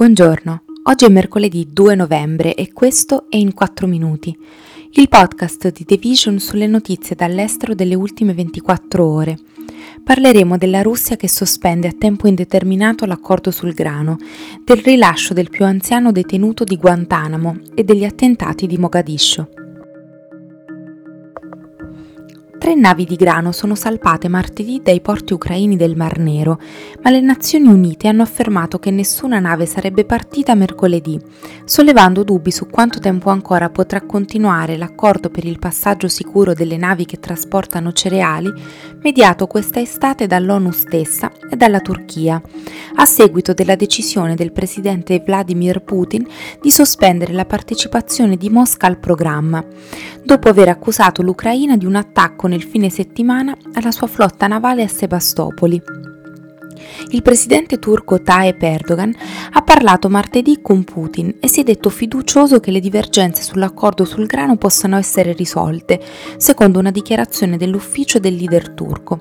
Buongiorno, oggi è mercoledì 2 novembre e questo è in 4 minuti, il podcast di The Vision sulle notizie dall'estero delle ultime 24 ore. Parleremo della Russia che sospende a tempo indeterminato l'accordo sul grano, del rilascio del più anziano detenuto di Guantanamo e degli attentati di Mogadiscio. Tre navi di grano sono salpate martedì dai porti ucraini del Mar Nero, ma le Nazioni Unite hanno affermato che nessuna nave sarebbe partita mercoledì, sollevando dubbi su quanto tempo ancora potrà continuare l'accordo per il passaggio sicuro delle navi che trasportano cereali, mediato questa estate dall'ONU stessa e dalla Turchia, a seguito della decisione del presidente Vladimir Putin di sospendere la partecipazione di Mosca al programma, dopo aver accusato l'Ucraina di un attacco nel fine settimana alla sua flotta navale a Sebastopoli. Il presidente turco Tayyip Erdogan ha parlato martedì con Putin e si è detto fiducioso che le divergenze sull'accordo sul grano possano essere risolte, secondo una dichiarazione dell'ufficio del leader turco.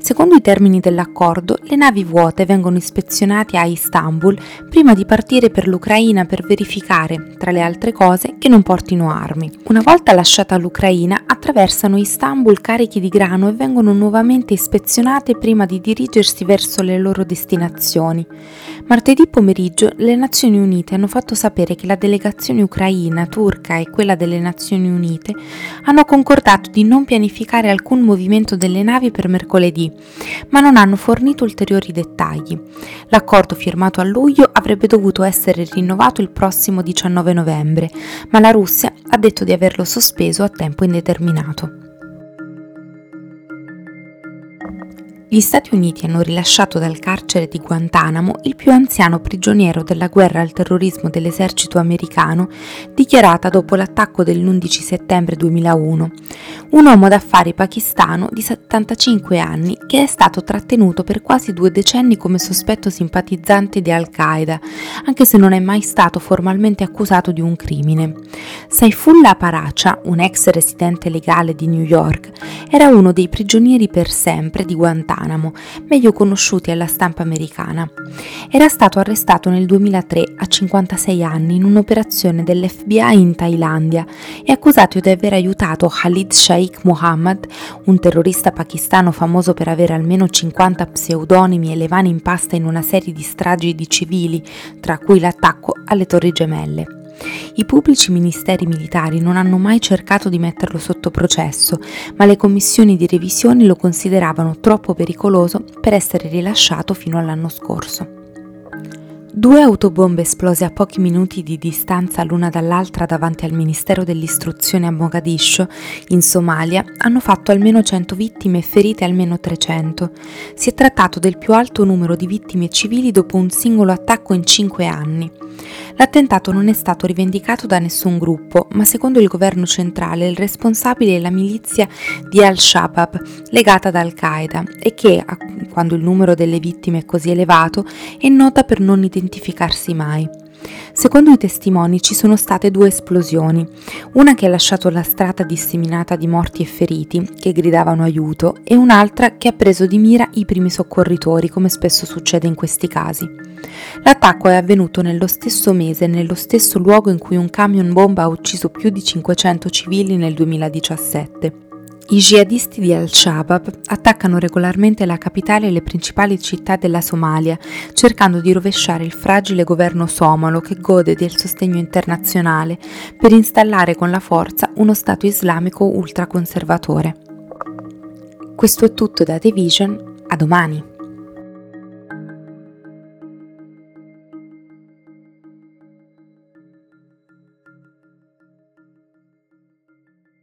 Secondo i termini dell'accordo, le navi vuote vengono ispezionate a Istanbul prima di partire per l'Ucraina per verificare, tra le altre cose, che non portino armi. Una volta lasciata l'Ucraina, attraversano Istanbul carichi di grano e vengono nuovamente ispezionate prima di dirigersi verso le loro destinazioni. Martedì pomeriggio le Nazioni Unite hanno fatto sapere che la delegazione ucraina, turca e quella delle Nazioni Unite hanno concordato di non pianificare alcun movimento delle navi per mercoledì, ma non hanno fornito ulteriori dettagli. L'accordo firmato a luglio avrebbe dovuto essere rinnovato il prossimo 19 novembre, ma la Russia ha detto di averlo sospeso a tempo indeterminato. Gli Stati Uniti hanno rilasciato dal carcere di Guantanamo il più anziano prigioniero della guerra al terrorismo dell'esercito americano dichiarata dopo l'attacco dell'11 settembre 2001, un uomo d'affari pakistano di 75 anni che è stato trattenuto per quasi due decenni come sospetto simpatizzante di Al-Qaeda, anche se non è mai stato formalmente accusato di un crimine. Saifullah Paracha, un ex residente legale di New York, era uno dei prigionieri per sempre di Guantanamo Guantanamo, meglio conosciuti alla stampa americana. Era stato arrestato nel 2003 a 56 anni in un'operazione dell'FBI in Thailandia e accusato di aver aiutato Khalid Sheikh Mohammed, un terrorista pakistano famoso per avere almeno 50 pseudonimi e le mani in pasta in una serie di stragi di civili, tra cui l'attacco alle Torri Gemelle. I pubblici ministeri militari non hanno mai cercato di metterlo sotto processo, ma le commissioni di revisione lo consideravano troppo pericoloso per essere rilasciato fino all'anno scorso. Due autobombe esplose a pochi minuti di distanza l'una dall'altra davanti al Ministero dell'Istruzione a Mogadiscio, in Somalia, hanno fatto almeno 100 vittime e ferite almeno 300. Si è trattato del più alto numero di vittime civili dopo un singolo attacco in cinque anni. L'attentato non è stato rivendicato da nessun gruppo, ma secondo il governo centrale il responsabile è la milizia di Al-Shabaab, legata ad Al-Qaeda, e che, quando il numero delle vittime è così elevato, è nota per non identificarsi mai. Secondo i testimoni ci sono state due esplosioni, una che ha lasciato la strada disseminata di morti e feriti che gridavano aiuto e un'altra che ha preso di mira i primi soccorritori come spesso succede in questi casi. L'attacco è avvenuto nello stesso mese e nello stesso luogo in cui un camion bomba ha ucciso più di 500 civili nel 2017. I jihadisti di Al-Shabaab attaccano regolarmente la capitale e le principali città della Somalia, cercando di rovesciare il fragile governo somalo che gode del sostegno internazionale per installare con la forza uno Stato islamico ultraconservatore. Questo è tutto da The Vision, a domani!